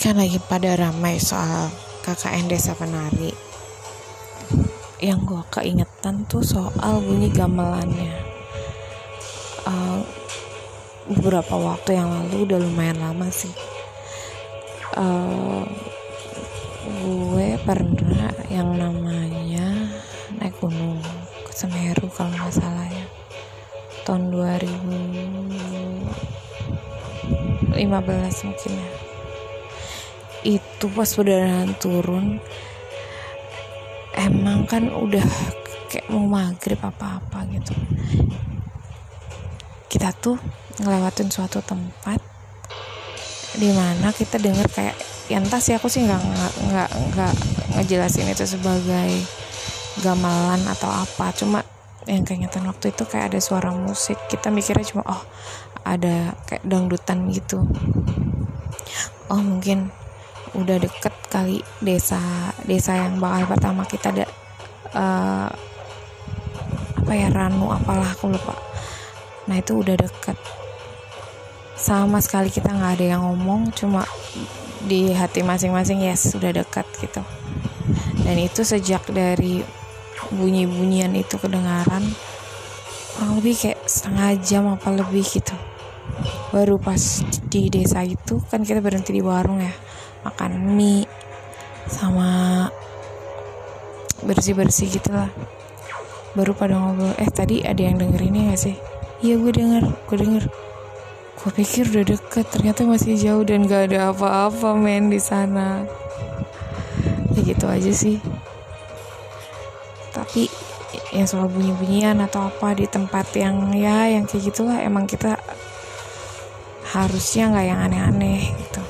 kan lagi pada ramai soal KKN Desa Penari. Yang gue keingetan tuh soal bunyi gamelannya. Uh, beberapa waktu yang lalu udah lumayan lama sih. Uh, gue pernah yang namanya naik gunung ke Semeru kalau nggak salah ya. Tahun 2015 mungkin ya itu pas perdarahan turun emang kan udah kayak mau maghrib apa-apa gitu. Kita tuh ngelewatin suatu tempat di mana kita denger kayak ya entah sih aku sih nggak nggak nggak ngejelasin itu sebagai gamelan atau apa. Cuma yang keingetan waktu itu kayak ada suara musik kita mikirnya cuma oh ada kayak dangdutan gitu. Oh mungkin udah deket kali desa desa yang bakal pertama kita ada uh, apa ya Ranu apalah aku lupa. Nah itu udah deket. Sama sekali kita nggak ada yang ngomong cuma di hati masing-masing yes sudah dekat gitu. Dan itu sejak dari bunyi-bunyian itu kedengaran kurang lebih kayak setengah jam apa lebih gitu. Baru pas di desa itu kan kita berhenti di warung ya makan mie sama bersih-bersih gitu lah. Baru pada ngobrol eh tadi ada yang denger ini gak sih? Iya gue denger gue denger. Gue pikir udah deket ternyata masih jauh dan gak ada apa-apa men di sana. Ya gitu aja sih. Tapi yang soal bunyi-bunyian atau apa di tempat yang ya yang kayak gitulah emang kita harusnya nggak yang aneh-aneh gitu